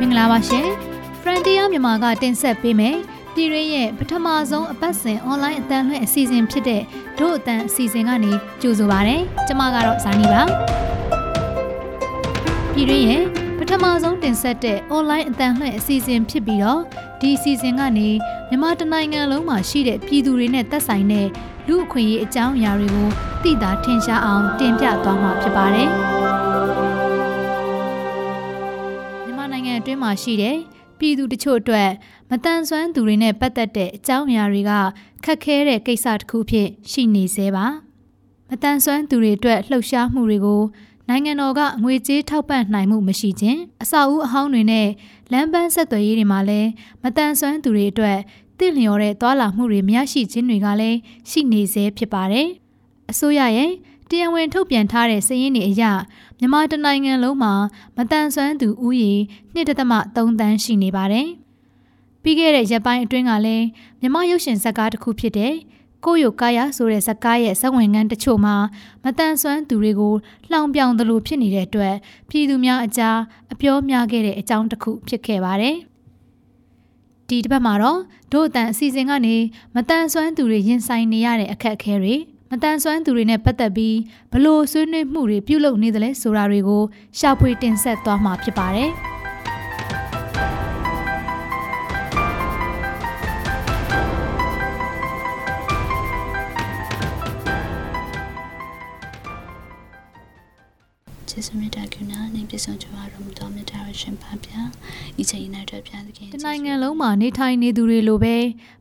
မင်္ဂလာပါရှင် Frontier မြန်မာကတင်ဆက်ပေးမယ်ပြည်ရင်းရဲ့ပထမဆုံးအပတ်စဉ် online အတန်းလွှင့်အစီအစဉ်ဖြစ်တဲ့ဒို့အတန်းအစီအစဉ်ကနေကြိုဆိုပါရစေ။ကျွန်မကတော့ဇာနီပါ။ပြည်ရင်းရဲ့ပထမဆုံးတင်ဆက်တဲ့ online အတန်းလွှင့်အစီအစဉ်ဖြစ်ပြီးတော့ ဒီအစီအစဉ်ကနေမြန်မာတနိုင်ငံလုံးမှာရှိတဲ့ပြည်သူတွေနဲ့သက်ဆိုင်တဲ့လူအခွင့်အရေးအကြောင်းအရာတွေကိုသိတာထင်ရှားအောင်တင်ပြသွားမှာဖြစ်ပါတယ်။မြန်မာနိုင်ငံအတွင်းမှာရှိတဲ့ပြည်သူတချို့အတွက်မတန်ဆွမ်းသူတွေနဲ့ပတ်သက်တဲ့အကြောင်းအရာတွေကခက်ခဲတဲ့ကိစ္စတစ်ခုဖြစ်ရှိနေသေးပါမတန်ဆွမ်းသူတွေအတွက်လှုပ်ရှားမှုတွေကို နိုင်ငံတော်ကငွေကြေးထောက်ပံ့နိုင်မှုမရှိခြင်းအဆောက်အဦအဟောင်းတွေနဲ့လမ်းပန်းဆက်သွယ်ရေးတွေမှာလည်းမတန်ဆွမ်းသူတွေအတွက်တင့်လျော်တဲ့သွာလာမှုတွေမရရှိခြင်းတွေကလည်းရှိနေသေးဖြစ်ပါတယ်အစိုးရရဲ့တရားဝင်ထုတ်ပြန်ထားတဲ့စာရင်းတွေအရမြန်မာတနိုင်ငံလုံးမှာမတန်ဆွမ်းသူဦးရေ1.3တန်းရှိနေပါတယ်။ပြီးခဲ့တဲ့ရက်ပိုင်းအတွင်းကလည်းမြမရုပ်ရှင်ဇာတ်ကားတစ်ခုဖြစ်တဲ့ ကိုယိုကာယာဆိုတဲ့ဇာတ်ကားရဲ့ဇာတ်ဝင်ခန်းတချို့မှာမတန်ဆွမ်းသူတွေကိုလှောင်ပြောင်သလိုဖြစ်နေတဲ့အတွက်ပြည်သူများအကြားအပြောများခဲ့တဲ့အကြောင်းတစ်ခုဖြစ်ခဲ့ပါတယ်။ဒီတစ်ပတ်မှာတော့ဒို့အတန်အစီအစဉ်ကနေမတန်ဆွမ်းသူတွေရင်ဆိုင်နေရတဲ့အခက်အခဲတွေမတန်ဆွမ်းသူတွေနဲ့ပတ်သက်ပြီးဘလို့ဆွေးနွေးမှုတွေပြုလုပ်နေသလဲဆိုတာတွေကိုရှာဖွေတင်ဆက်သွားမှာဖြစ်ပါတယ်။ ပြဆောင်ကြပါရမတော်မြတ်တာရရှင်ပါဗျာဤချိန်နဲ့အတွက်ပြန်သခင်တနိုင်ငံလုံးမှာနေထိုင်နေသူတွေလိုပဲ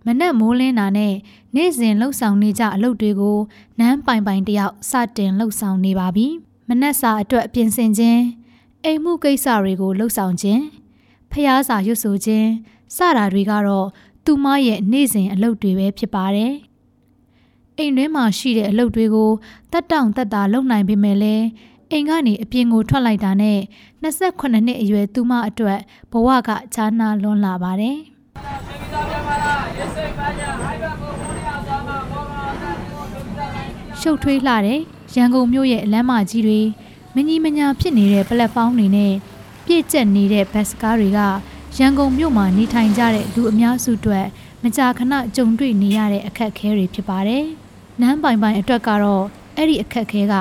မနက်မိုးလင်းတာနဲ့နေ့စဉ်လှုပ်ဆောင်နေကြအလုပ်တွေကိုနန်းပိုင်ပိုင်တယောက်စတင်လှုပ်ဆောင်နေပါပြီမနက်စာအတွက်ပြင်ဆင်ခြင်းအိမ်မှုကိစ္စတွေကိုလှုပ်ဆောင်ခြင်းဖျားစာရွတ်ဆိုခြင်းစတာတွေကတော့သူမရဲ့နေ့စဉ်အလုပ်တွေပဲဖြစ်ပါတယ်အိမ်တွင်းမှာရှိတဲ့အလုပ်တွေကိုတက်တောင့်တက်တာလုပ်နိုင်ပေမဲ့လည်း အိမ်ကနေအပြင်ကိုထွက်လိုက်တာနဲ့28နှစ်အရွယ်သူမအတွက်ဘဝကခြားနာလွန်လာပါတယ်။ရှုပ်ထွေးလှတဲ့ရန်ကုန်မြို့ရဲ့လမ်းမကြီးတွေမကြီးမညာဖြစ်နေတဲ့ပလက်ဖောင်းတွေနဲ့ပြည့်ကျက်နေတဲ့ဘတ်စကားတွေကရန်ကုန်မြို့မှာနေထိုင်ကြတဲ့လူအများစုအတွက်မကြာခဏကြုံတွေ့နေရတဲ့အခက်အခဲတွေဖြစ်ပါတယ်။နန်းပိုင်ပိုင်အတွက်ကတော့အဲ့ဒီအခက်အခဲက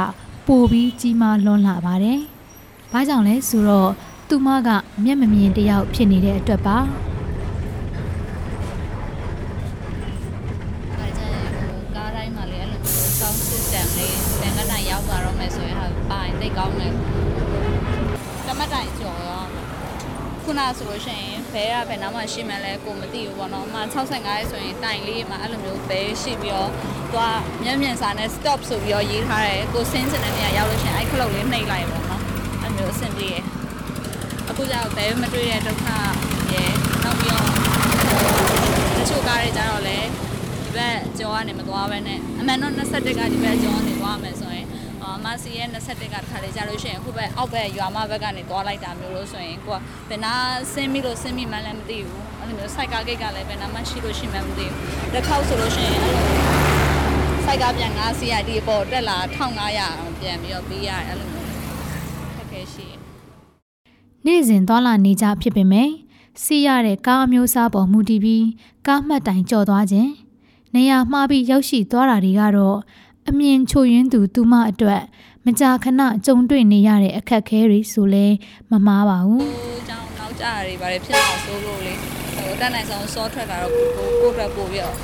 ပိုပြီးကြီးမားလွန်းလာပါတယ်။ဘာကြောင့်လဲဆိုတော့သူမကမျက်မမြင်တယောက်ဖြစ်နေတဲ့အတွက်ပါ။ကားတိုင်းမှာလေအဲ့လို sound system လေးတန်ကတိုင်ရောက်သွားတော့မယ်ဆိုရင်ဟာပိုင်သိကောင်းတယ် ခုနဆိုလို့ရှိရင်ဘဲကဘယ်နားမှရှိမှန်းလဲကိုမသိဘူးပေါ့နော်။အမှ65ရဲဆိုရင်တိုင်လေးမှာအဲ့လိုမျိုးဘဲရှိပြီးတော့သွားမျက်မြင်စာနဲ့ stop ဆိုပြီးတော့ရေးထားတယ်။ကိုစင်းချင်တဲ့နေရာရောက်လို့ရှိရင်အဲ့ခလုတ်လေးနှိပ်လိုက်ပေါ့နော်။အဲ့မျိုးအဆင်ပြေတယ်။အခုကျတော့ဘဲမတွေ့တဲ့ဒုက္ခရဲ့နောက်ပြီးတော့တချို့ကားတွေကျတော့လေဒီဘက်ကြောကနေမသွားဘဲနဲ့အမှန်တော့21ကဒီဘက်ကြောကနေသွားမယ်ဆိုရင်အ မစီရဲ့21ကတခါလေကြာလို့ရှိရင်အခုပဲအောက်ဘက်ရွာမဘက်ကနေသွားလိုက်တာမျိုးလို့ဆိုရင်ကိုကဘယ်နာဆင်းပြီးလို့ဆင်းပြီးမှလည်းမသိဘူးအဲ့လိုမျိုးစိုက်ကားဂိတ်ကလည်းဘယ်နာမှရှိလို့ရှိမှမသိဘူးတစ်ခေါက်ဆိုလို့ရှိရင်အဲ့လိုစိုက်ကားပြန်9စီရဒီပေါ်တက်လာ1500အောင်ပြန်ပြီးတော့ပေးရတယ်အဲ့လိုမျိုးခက်ခဲရှိနေ့စဉ်သွားလာနေကြဖြစ်ပေမဲ့စီးရတဲ့ကားအမျိုးအစားပေါ်မူတည်ပြီးကားမှတ်တိုင်ကြော်သွားခြင်းနေရာမှားပြီးရောက်ရှိသွားတာတွေကတော့ အမြင်ချိုယွင်းသူသူမအတွက်မကြာခဏကြုံတွေ့နေရတဲ့အခက်အခဲတွေဆိုလဲမမားပါဘူး။အကြောင်းနောက်ကြတွေပါတယ်ဖြစ်အောင်ဆိုလို့လေဟိုတက်နိုင်ဆုံးဆော့ထွက်တာတော့ကိုကိုအတွက်ပို့ပြီးတော့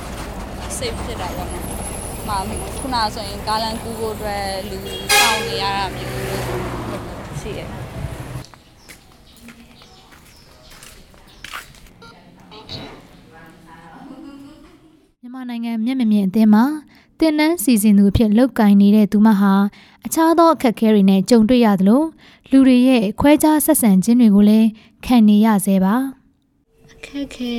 safe ဖြစ်တာပေါ့နော်။မှာခုနဆိုရင်ကားလန်ကူဖို့အတွက်လူစောင့်နေရတာမျိုးရှိတယ်မြန်မာနိုင်ငံမျက်မမြင်အသင်းမှာ တင်နန်းစီစဉ်သူအဖြစ်လောက်ကင်နေတဲ့သူမဟာအခြားသောအခက်အခဲတွေနဲ့ကြုံတွေ့ရသလိုလူတွေရဲ့ခွဲခြားဆက်ဆံခြင်းတွေကိုလည်းခံနေရဆဲပါအခက်ခဲ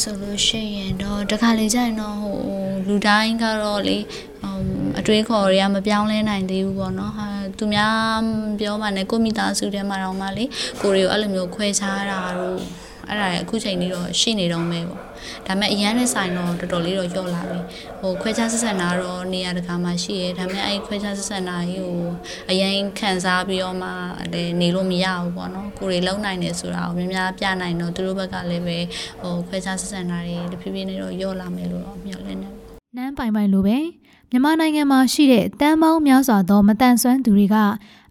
ဆိုလို့ရှိရင်တော့တခါလေကြာရင်တော့ဟိုလူတိုင်းကတော့လေအတွေးခေါ်တွေကမပြောင်းလဲနိုင်သေးဘူးပေါ့နော်ဟာသူများပြောမှလည်းကိုမိသားစုထဲမှာတော့မှလေကိုတွေကိုအဲ့လိုမျိုးခွဲခြားတာတို့ အဲ့ဒါလည်းအခုချိန်ကြီးတော့ရှိနေတော့မဲပေါ့ဒါပေမဲ့အရန်နဲ့ဆိုင်တော့တော်တော်လေးတော့ကြော့လာပြီဟိုခွဲခြားဆက်ဆံတာတော့နေရာတကာမှာရှိရဲဒါပေမဲ့အဲ့ခွဲခြားဆက်ဆံတာကြီးကိုအရင်ခံစားပြီးတော့မှလည်းနေလို့မရဘူးပေါ့နော်ကိုတွေလုံနိုင်တယ်ဆိုတာကိုများများပြနိုင်တော့သူတို့ဘက်ကလည်းပဲဟိုခွဲခြားဆက်ဆံတာတွေတဖြည်းဖြည်းနဲ့တော့ကြော့လာမယ်လို့တော့မျှော်လင့်နေနန်းပိုင်ပိုင်လိုပဲမြန်မာနိုင်ငံမှာရှိတဲ့တန်ပေါင်းများစွာသောမတန်ဆွမ်းသူတွေက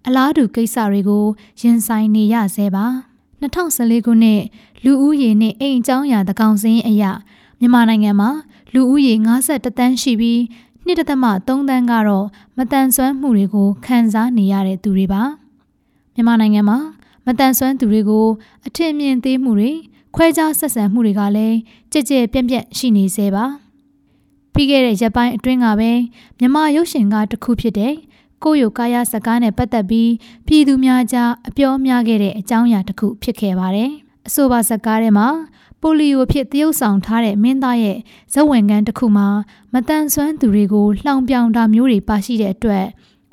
အလားတူကိစ္စတွေကိုရင်ဆိုင်နေရဆဲပါ 2014ခုနှစ်လူဦးရေနဲ့အိမ်အကြောင်းအရာတကောင်စင်းအရမြန်မာနိုင်ငံမှာလူဦးရေ52တန်းရှိပြီး2.3တန်းကတော့မတန်ဆွမ်းမှုတွေကိုခံစားနေရတဲ့သူတွေပါမြန်မာနိုင်ငံမှာမတန်ဆွမ်းသူတွေကိုအထင်မြင်သေးမှုတွေခွဲခြားဆက်ဆံမှုတွေကလည်းကြက်ကြက်ပြန့်ပြန့်ရှိနေသေးပါပြီးခဲ့တဲ့ရက်ပိုင်းအတွင်းကပဲမြမရုပ်ရှင်ကားတစ်ခုဖြစ်တဲ့ ကိုယိုကာယစကားနဲ့ပတ်သက်ပြီးပြည်သူများကြားအပြောများခဲ့တဲ့အကြောင်းအရာတစ်ခုဖြစ်ခဲ့ပါတယ်။အဆိုပါစကားထဲမှာပိုလီယိုဖြစ်တရုပ်ဆောင်ထားတဲ့မင်းသားရဲ့ဇက်ဝင်ကန်းတစ်ခုမှာမတန်ဆွမ်းသူတွေကိုလှောင်ပြောင်တာမျိုးတွေပါရှိတဲ့အတွက်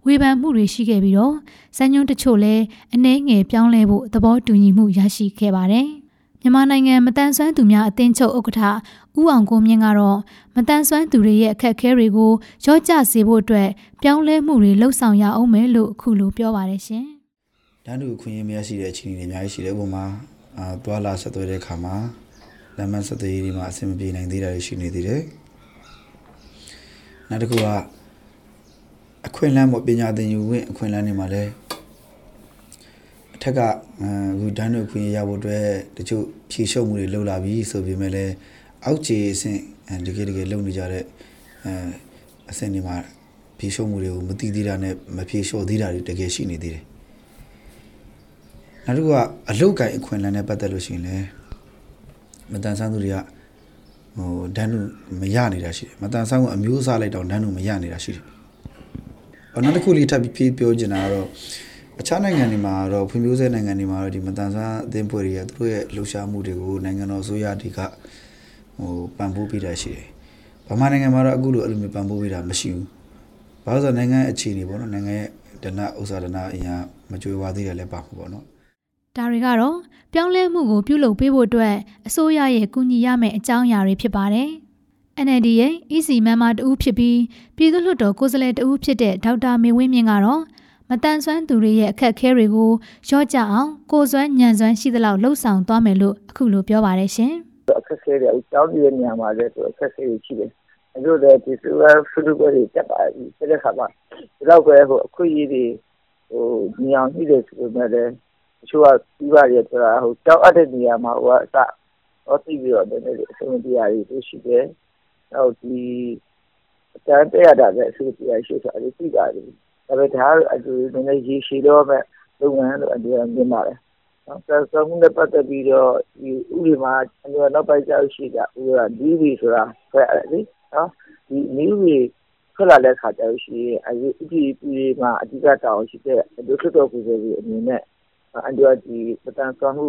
ဝေဖန်မှုတွေရှိခဲ့ပြီးတော့ဇန်ညွန်းတချို့လည်းအနှဲငယ်ပြောင်းလဲဖို့သဘောတူညီမှုရရှိခဲ့ပါတယ်။မြန်မာနိုင်ငံမတန်ဆွမ်းသူများအသင်းချုပ်ဥက္ကဋ္ဌ ဦးအောင်ကိုမြင့်ကတော့မတန်ဆွမ်းသူတွေရဲ့အခက်အခဲတွေကိုရောကြစေဖို့အတွက်ပြောင်းလဲမှုတွေလှုပ်ဆောင်ရအောင်မယ်လို့အခုလိုပြောပါတယ်ရှင်။တန်းတူခွင့်ရမရရှိတဲ့အခြေအနေတွေအများကြီးရှိတယ်။ဥပမာအာသွာလာဆက်သွယ်တဲ့အခါမှာလမ်းမဆက်သွယ်ရေးတွေမှာအဆင်မပြေနိုင်သေးတာတွေရှိနေသေးတယ်။နောက်တစ်ခုကအခွင့်အလမ်းပေါ့ပညာသင်ယူခွင့်အခွင့်အလမ်းတွေမှာလည်းထက်ကအခုဒန်းတို့ခွင့်ရဖို့အတွက်တချို့ဖြေရှုံမှုတွေလုပ်လာပြီဆိုပေမဲ့လည်း အောက်ခြေအဆင့်တကယ်တကယ်လုပ်နေကြတဲ့အဲအဆင့်တွေမှာဖြေရှုံမှုတွေကိုမသိသေးတာနဲ့မဖြေလျှော်သေးတာတွေတကယ်ရှိနေသေးတယ်နောက်တစ်ခုကအလုတ်ကင်အခွင့်အလမ်းနဲ့ပတ်သက်လို့ရှိရင်လည်းမတန်ဆန်းသူတွေကဟိုဒန်းတို့မရနေတာရှိတယ်မတန်ဆန်းကအမျိုးအစားလိုက်တော့ဒန်းတို့မရနေတာရှိတယ်။နောက်တစ်ခုလေးထပ်ပြီးပြောချင်တာကတော့အခြားနိုင်ငံတွေမှာတော့ဖွံ့ဖြိုးဆဲနိုင်ငံတွေမှာတော့ဒီမတန်ဆန်းအသင်းဖွဲ့တွေကသူတို့ရဲ့လှုပ်ရှားမှုတွေကိုနိုင်ငံတော်အစိုးရတွေက ဟိုပံ့ပိုးပေးတာရှိတယ်။ဗမာနိုင်ငံမှာတော့အခုလိုအဲ့လိုမျိုးပံ့ပိုးပေးတာမရှိဘူး။ဘာလို့ဆိုနိုင်ငံရဲ့အခြေအနေပေါ့နော်နိုင်ငံရဲ့ဒဏဥစ္စာဒဏအရာမကြွယ်ဝသေးတယ်လည်းပါမှာပေါ့နော်။ဒါတွေကတော့ပြောင်းလဲမှုကိုပြုလုပ်ပေးဖို့အတွက်အစိုးရရဲ့ကူညီရမယ့်အကြောင်းအရာတွေဖြစ်ပါတယ်။ NLD ရဲ့ EC မန်မာတူဖြစ်ပြီးပြည်သူ့လွှတ်တော်ကိုယ်စားလှယ်တူဖြစ်တဲ့ဒေါက်တာမေဝင်းမြင့်ကတော့မတန်ဆွမ်းသူတွေရဲ့အခက်အခဲတွေကိုရော့ကြအောင်ကိုစွမ်းညံစွမ်းရှိသလောက်လှုပ်ဆောင်သွားမယ်လို့အခုလိုပြောပါတယ်ရှင်။ အခက်အခဲတွေအကြောင်းပြနေရမှာလေဆိုအခက်အခဲတွေရှိတယ်။အဲ့လိုလေဒီစူပါဖူလူပဲတက်ပါပြီ။တဲ့ခါမှာဒီတော့ပဲဟိုအခုကြီးတွေဟိုညောင်ကြီးတွေဆိုပေမဲ့လည်းအချို့ကပြီးပါရဲ့ဆိုတာဟိုကြောက်အပ်တဲ့နေရာမှာဟိုကအစဟောသိပြီးတော့နည်းနည်းအဆင်ပြေရည်တွေရှိတယ်။နောက်ဒီအတန်းတက်ရတာလည်းအဆင်ပြေရရှိဆိုတာသိပါတယ်။ဒါပေမဲ့ဒါအတူနည်းနည်းရေရှည်တော့မဲ့လုပ်ငန်းလို့အတူမြင်ပါတယ် နော်ဆက်စမှုနဲ့ပတ်သက်ပြီးတော့ဒီဥပဒေမှာအမျိုးနောက်ပိုင်းကြောက်ရှိတာဥပဒေဒီဗီဆိုတာဖဲလေနော်ဒီနည်းဥပဒေထွက်လာတဲ့ခါကျလို့ရှိရင်အဲဒီဥပဒေပြည်မှာအဓိကတောင်းရှိတဲ့ဒုက္ခတော်ကိုယ်စားလှယ်အနေနဲ့အန်ဒီဒီပတန်ဆောင်မှု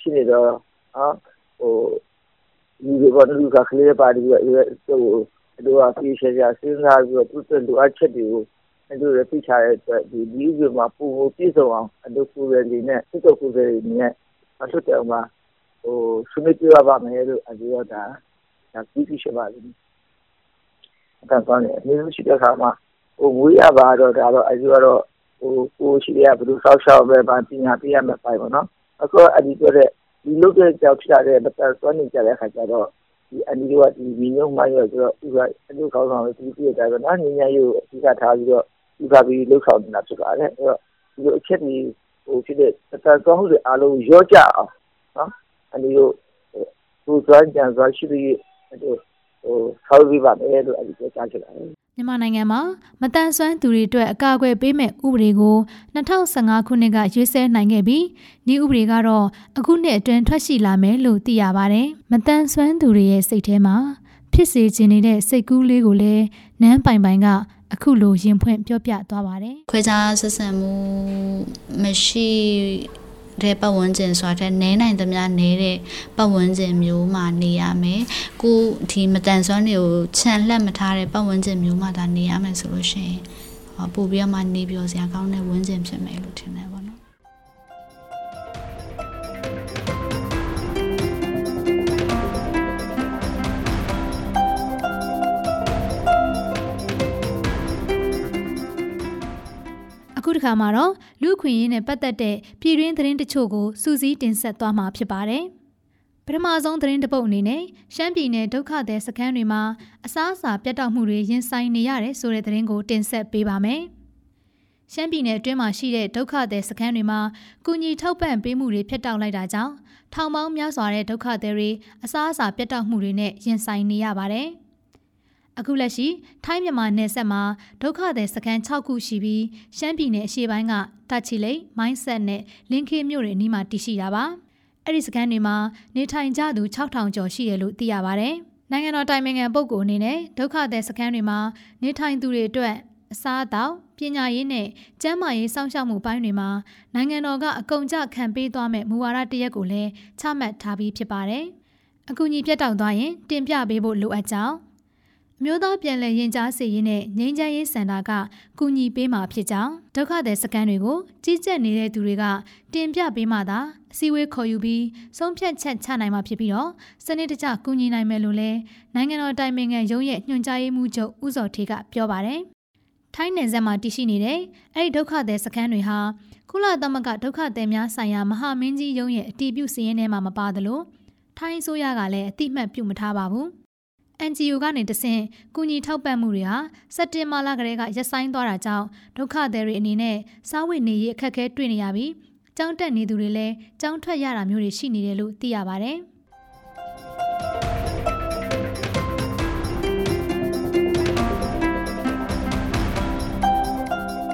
ရှိနေတော့နော်ဟိုဒီဘောနလူကခလေးပါပြီးတော့ဟိုတို့ကပြေးရှာရှာစဉ်းစားပြီးတော့သူ့လိုအပ်ချက်တွေကို အဲ့လိုသိချတဲ့အတွက်ဒီဒီဥပဒေမှာပုံကိုပြည့်စုံအောင်အလုပ်ကိုယ်ရည်နဲ့စစ်တပ်ကိုယ်ရည်နဲ့အဆွတ်တောင်မှာဟိုဆွေးနွေးပြပါမယ်လို့အကြရတာဒါပြီးပြီရှိပါလိမ့်မယ်အကန်ကောင်းတယ်အမျိုးရှိတဲ့ခါမှာဟိုငွေရပါတော့ဒါတော့အကြရတော့ဟိုကိုရှိရဘယ်လိုဆောက်ရှောက်ပဲပါပညာပေးရမယ်ပိုင်ပါနော်အခုအဒီပြောတဲ့ဒီလုတ်တဲ့ကြောက်ဖြစ်တဲ့မတော်စွမ်းနေကြတဲ့ခါကျတော့ဒီအန်ဒီကဒီမီညုံမိုင်းရဆိုတော့ဥပဒေအလုပ်ကောင်းဆောင်လို့ဒီပြည့်တယ်ဆိုတော့ညဉ့်ညံ့ရုပ်အဓိကထားပြီးတော့ ဥပဒေလှုပ်ဆောင်နေတာဖြစ်ပါတယ်အဲ့တော့ဒီလိုအချက်ဒီဟိုဖြစ်တဲ့သက်သာမှုတွေအားလုံးရောကြအောင်နော်အနည်းတို့ဟိုသွားကြံသွားရှိတဲ့ဟိုဆောက်ပြီးပါမယ်လို့အဲ့ဒီပြောကြားချင်တယ်မြန်မာနိုင်ငံမှာမတန်ဆွမ်းသူတွေအတွက်အကာအကွယ်ပေးမဲ့ဥပဒေကို2015ခုနှစ်ကရွေးဆဲနိုင်ခဲ့ပြီးဒီဥပဒေကတော့အခုနှစ်အတွင်းထွက်ရှိလာမယ်လို့သိရပါတယ်။မတန်ဆွမ်းသူတွေရဲ့စိတ်ထဲမှာဖြစ်စေခြင်းနေတဲ့စိတ်ကူးလေးကိုလည်းနန်းပိုင်ပိုင်က အခုလိုရင်ဖွင့်ပြောပြသွားပါတယ်ခွဲခြားဆက်ဆံမှုမရှိတဲ့ပတ်ဝန်းကျင်ဆိုတာတဲ့နဲနိုင်သမျှနဲတဲ့ပတ်ဝန်းကျင်မျိုးမှာနေရမယ်ကိုဒီမတန်ဆွမ်းတွေကိုခြံလှက်မထားတဲ့ပတ်ဝန်းကျင်မျိုးမှာဒါနေရမယ်ဆိုလို့ရှိရင်ပို့ပြီးတော့မှနေပြောစရာကောင်းတဲ့ဝန်းကျင်ဖြစ်မယ်လို့ထင်တယ်ပေါ့ တစ်ခါမှာတော့လူခွင့်ရေးနဲ့ပတ်သက်တဲ့ပြည်တွင်းသတင်းတချို့ကိုစူးစီးတင်ဆက်သွားမှာဖြစ်ပါတယ်။ပထမဆုံးသတင်းတစ်ပုဒ်အနေနဲ့ရှမ်းပြည်နယ်ဒုက္ခသည်စခန်းတွေမှာအစားအစာပြတ်တောက်မှုတွေရင်ဆိုင်နေရတယ်ဆိုတဲ့သတင်းကိုတင်ဆက်ပေးပါမယ်။ရှမ်းပြည်နယ်အတွင်းမှာရှိတဲ့ဒုက္ခသည်စခန်းတွေမှာကုညီထောက်ပံ့ပေးမှုတွေဖျက်တောက်လိုက်တာကြောင့်ထောင်ပေါင်းများစွာတဲ့ဒုက္ခသည်တွေအစားအစာပြတ်တောက်မှုတွေနဲ့ရင်ဆိုင်နေရပါတယ်။ အခုလက်ရှိထိုင်းမြန်မာနယ်စပ်မှာဒုက္ခသည်စခန်း6ခုရှိပြီးရှမ်းပြည်နယ်အရှေ့ပိုင်းကတာချီလိတ်၊မိုင်းဆက်နဲ့လင်းခေမြို့တွေအနီးမှာတည်ရှိတာပါ။အဲ့ဒီစခန်းတွေမှာနေထိုင်ကြသူ6000ကျော်ရှိတယ်လို့သိရပါဗျ။နိုင်ငံတော်တိုင်ပင်ခံပုဂ္ဂိုလ်အနေနဲ့ဒုက္ခသည်စခန်းတွေမှာနေထိုင်သူတွေအတွက်အစားအသောက်ပညာရေးနဲ့ကျန်းမာရေးစောင့်ရှောက်မှုပိုင်းတွေမှာနိုင်ငံတော်ကအကုန်ကြခံပေးသွားမဲ့မူဝါဒတရက်ကိုလည်းချမှတ်ထားပြီးဖြစ်ပါတယ်။အကူအညီပြတ်တောက်သွားရင်တင်ပြပေးဖို့လိုအပ်ကြောင်း အမျိုးသားပြည်လည်ရင်ကြားစီရင်နဲ့ငိမ့်ချမ်းရေးစင်တာကကူညီပေးမှာဖြစ်ကြောင်းဒုက္ခသည်စခန်းတွေကိုကြီးကြပ်နေတဲ့သူတွေကတင်ပြပေးမှသာအစည်းအဝေးခေါ်ယူပြီးဆုံးဖြတ်ချက်ချနိုင်မှာဖြစ်ပြီးတော့စနစ်တကျကူညီနိုင်မယ်လို့လည်းနိုင်ငံတော်တိုင်ပင်ခံရုံးရဲ့ညွှန်ကြားရေးမှူးချုပ်ဦးစောထေးကပြောပါတယ်။ထိုင်းနယ်စပ်မှာတည်ရှိနေတဲ့အဲ့ဒီဒုက္ခသည်စခန်းတွေဟာကုလသမဂ္ဂဒုက္ခသည်များဆိုင်ရာမဟာမင်းကြီးရုံးရဲ့အတည်ပြုစီရင်ထဲမှာမပါသလိုထိုင်းအစိုးရကလည်းအတိအမှတ်ပြုမထားပါဘူး။ NGO ကနေတဆင့်ကူညီထောက်ပံ့မှုတွေဟာစက်တင်ဘာလကတည်းကရပ်ဆိုင်းသွားတာကြောင့်ဒုက္ခသည်တွေအနေနဲ့စားဝတ်နေရေးအခက်အခဲတွေ့နေရပြီးကြောင်းတက်နေသူတွေလည်းကြောင်းထွက်ရတာမျိုးတွေရှိနေတယ်လို့သိရပါဗျ။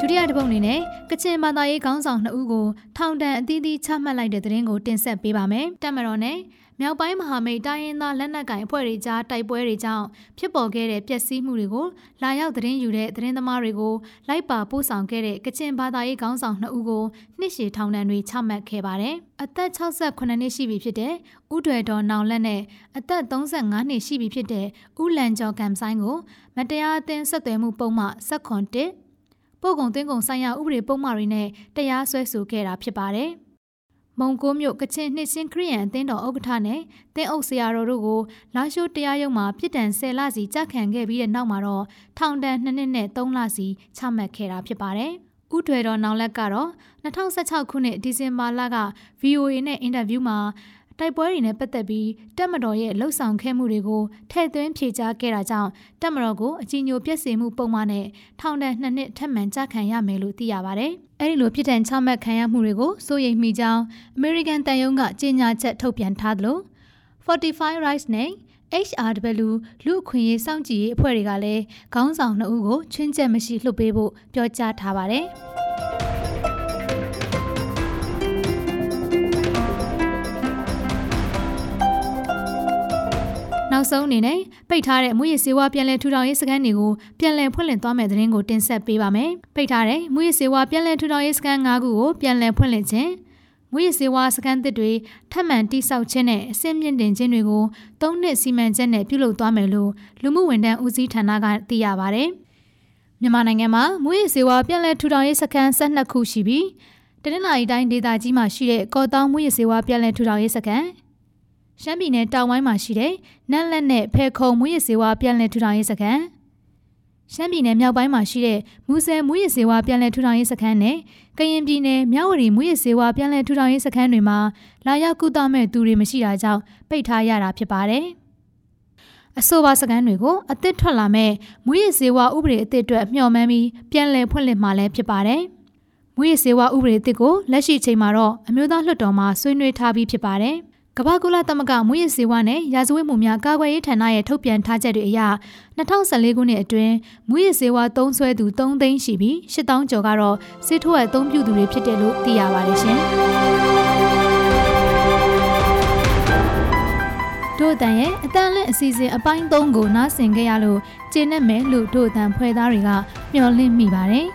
ဒုတိယတစ်ပုတ်အနေနဲ့ကချင်ဘာသာရေးခေါင်းဆောင်နှစ်ဦးကိုထောင်ဒဏ်အသီးသီးချမှတ်လိုက်တဲ့သတင်းကိုတင်ဆက်ပေးပါမယ်။တက်မတော်နဲ့ မြောက်ပိုင်းမဟာမိတ်တိုင်းရင်းသားလက်နက်ကိုင်အဖွဲ့တွေကြားတိုက်ပွဲတွေကြောင့်ဖြစ်ပေါ်ခဲ့တဲ့ပျက်စီးမှုတွေကိုလာရောက်သတင်းယူတဲ့သတင်းသမားတွေကိုလိုက်ပါပို့ဆောင်ခဲ့တဲ့ကချင်ဘာသာရေးခေါင်းဆောင်နှစ်ဦးကိုနှစ်ရှည်ထောင်ဒဏ်တွေချမှတ်ခဲ့ပါတယ်။အသက်68နှစ်ရှိပြီဖြစ်တဲ့ဥထွေတော်နောင်လက်နဲ့အသက်35နှစ်ရှိပြီဖြစ်တဲ့ဥလန်ကျော်ကံဆိုင်ကိုမတရားအသင်းဆက်သွယ်မှုပုံမှဆက်ခွန်1ပို့ကုန်သွင်းကုန်ဆိုင်ရာဥပဒေပုံမှန်တွေနဲ့တရားစွဲဆိုခဲ့တာဖြစ်ပါတယ်။ မုံကိုမြို့ကချင်နှစ်ချင်းခရီးယန်အသင်းတော်ဥက္ကဋ္ဌနဲ့တင်းအုပ်ဆရာတော်တို့ကိုလာရှိုးတရားရုံးမှာပြစ်ဒဏ်10လစီကြခံခဲ့ပြီးတဲ့နောက်မှာတော့ထောင်ဒဏ်2နှစ်နဲ့3လစီချမှတ်ခဲ့တာဖြစ်ပါတယ်။ဥထွေတော်နောင်လက်ကတော့2016ခုနှစ်ဒီဇင်ဘာလက VOA နဲ့အင်တာဗျူးမှာ တိုက်ပွဲတွေနဲ့ပတ်သက်ပြီးတက်မတော်ရဲ့လှုပ်ဆောင်ခဲ့မှုတွေကိုထည့်သွင်းဖြေကြားခဲ့တာကြောင့်တက်မတော်ကိုအကြီးညိုပြည့်စည်မှုပုံမှန်နဲ့ထောင်ဒဏ်နှစ်နှစ်ထပ်မံကြခံရမယ်လို့သိရပါဗျ။အဲဒီလိုပြည်ထန်ချမှတ်ခံရမှုတွေကိုစိုးရိမ်မိကြောင်း American တန်ယုံကကြေညာချက်ထုတ်ပြန်ထားသလို45 rights နဲ့ HRW လူအခွင့်အရေးစောင့်ကြည့်ရေးအဖွဲ့တွေကလည်းခေါင်းဆောင်နှစ်ဦးကိုချွင်းချက်မရှိလှုပ်ပေးဖို့ပြောကြားထားပါတယ်။ နောက်ဆုံးအနေနဲ့ပိတ်ထားတဲ့မွေးရစေဝါပြန်လည်ထူထောင်ရေးစခန်းတွေကိုပြန်လည်ဖွင့်လှစ်သွားမယ့်သတင်းကိုတင်ဆက်ပေးပါမယ်။ပိတ်ထားတဲ့မွေးရစေဝါပြန်လည်ထူထောင်ရေးစခန်း၅ခုကိုပြန်လည်ဖွင့်လှစ်ခြင်းမွေးရစေဝါစခန်းသစ်တွေထပ်မံတိစောက်ခြင်းနဲ့အဆင့်မြင့်တင်ခြင်းတွေကို၃နှစ်စီမံချက်နဲ့ပြုလုပ်သွားမယ်လို့လူမှုဝန်ထမ်းဦးစီးဌာနကသိရပါဗျ။မြန်မာနိုင်ငံမှာမွေးရစေဝါပြန်လည်ထူထောင်ရေးစခန်း၁၂ခုရှိပြီးတနင်္လာရီတိုင်းဒေသကြီးမှာရှိတဲ့ကော်တောင်းမွေးရစေဝါပြန်လည်ထူထောင်ရေးစခန်း ရှမ်းပြည်နယ်တောင်ပိုင်းမှာရှိတဲ့နက်လက်နဲ့ဖဲခုံမွေးရစေဝါပြန်လည်ထူထောင်ရေးစခန်းရှမ်းပြည်နယ်မြောက်ပိုင်းမှာရှိတဲ့မူဆယ်မွေးရစေဝါပြန်လည်ထူထောင်ရေးစခန်းနဲ့ကရင်ပြည်နယ်မြဝတီမွေးရစေဝါပြန်လည်ထူထောင်ရေးစခန်းတွေမှာလာရောက်ကုသမဲ့သူတွေမရှိတာကြောင့်ပိတ်ထားရတာဖြစ်ပါတယ်။အဆိုပါစခန်းတွေကိုအသစ်ထွက်လာမဲ့မွေးရစေဝါဥပဒေအသစ်အတွက်မျှော်မှန်းပြီးပြန်လည်ဖွင့်လှစ်မှာလည်းဖြစ်ပါတယ်။မွေးရစေဝါဥပဒေအသစ်ကိုလက်ရှိချိန်မှာတော့အမျိုးသားလွှတ်တော်မှာဆွေးနွေးထားပြီးဖြစ်ပါတယ်။ ကမ္ဘာကုလသမဂ္ဂမွေးရစေဝါနဲ့ရာဇဝတ်မှုများကာကွယ်ရေးဌာနရဲ့ထုတ်ပြန်ထားချက်တွေအရ2014ခုနှစ်အတွင်းမွေးရစေဝါသုံးဆွဲသူ3သိန်းရှိပြီး8000ကျော်ကတော့စစ်ထိုးအသုံးပြုသူတွေဖြစ်တယ်လို့သိရပါတယ်ရှင်။တို့တန်ရဲ့အတန်လက်အစီအစဉ်အပိုင်း3ကိုနားဆင်ခဲ့ရလို့ကျင်းနဲ့မယ်လို့တို့တန်ဖွဲ့သားတွေကမျှော်လင့်မိပါတယ်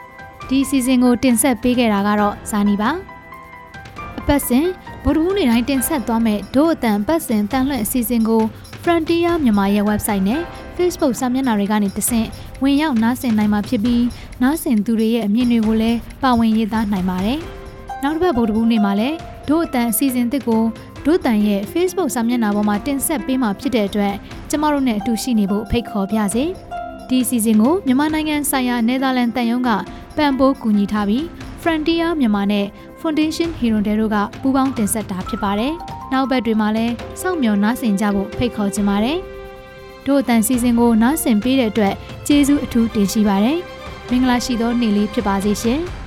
။ဒီအစီအစဉ်ကိုတင်ဆက်ပေးခဲ့တာကတော့ဇာနီပါ။အပတ်စဉ် ဗုဒ္ဓဟူးနေ့တိုင်းတင်ဆက်သွားမယ့်ဒို့အတန်ပတ်စဉ်တန်လှည့်အစီအစဉ်ကို Frontier မြန်မာရဲ့ website နဲ့ Facebook စာမျက်နှာတွေကနေတဆင့်ဝင်ရောက်နားဆင်နိုင်မှာဖြစ်ပြီးနားဆင်သူတွေရဲ့အမြင်တွေကိုလည်းပါဝင်ရေးသားနိုင်ပါတယ်။နောက်တစ်ပတ်ဗုဒ္ဓဟူးနေ့မှာလည်းဒို့အတန်အစီအစဉ်တစ်ကိုဒို့တန်ရဲ့ Facebook စာမျက်နှာပေါ်မှာတင်ဆက်ပေးမှာဖြစ်တဲ့အတွက်ကျမတို့နဲ့အတူရှိနေဖို့ဖိတ်ခေါ်ပါရစေ။ဒီအစီအစဉ်ကိုမြန်မာနိုင်ငံဆိုင်ရာနယ်သာလန်တန်ယုံကပံ့ပိုးကူညီထားပြီး Frontier မြန်မာနဲ့ Foundation Hero တို့ကပူးပေါင်းတင်ဆက်တာဖြစ်ပါတယ်။နောက်ဘက်တွေမှာလည်းစောင့်မျှော်နားဆင်ကြဖို့ဖိတ်ခေါ်ချင်ပါတယ်။တို့အတန်စီစဉ်ကိုနားဆင်ပေးတဲ့အတွက်ကျေးဇူးအထူးတင်ရှိပါတယ်။မင်္ဂလာရှိသောနေ့လေးဖြစ်ပါစေရှင်။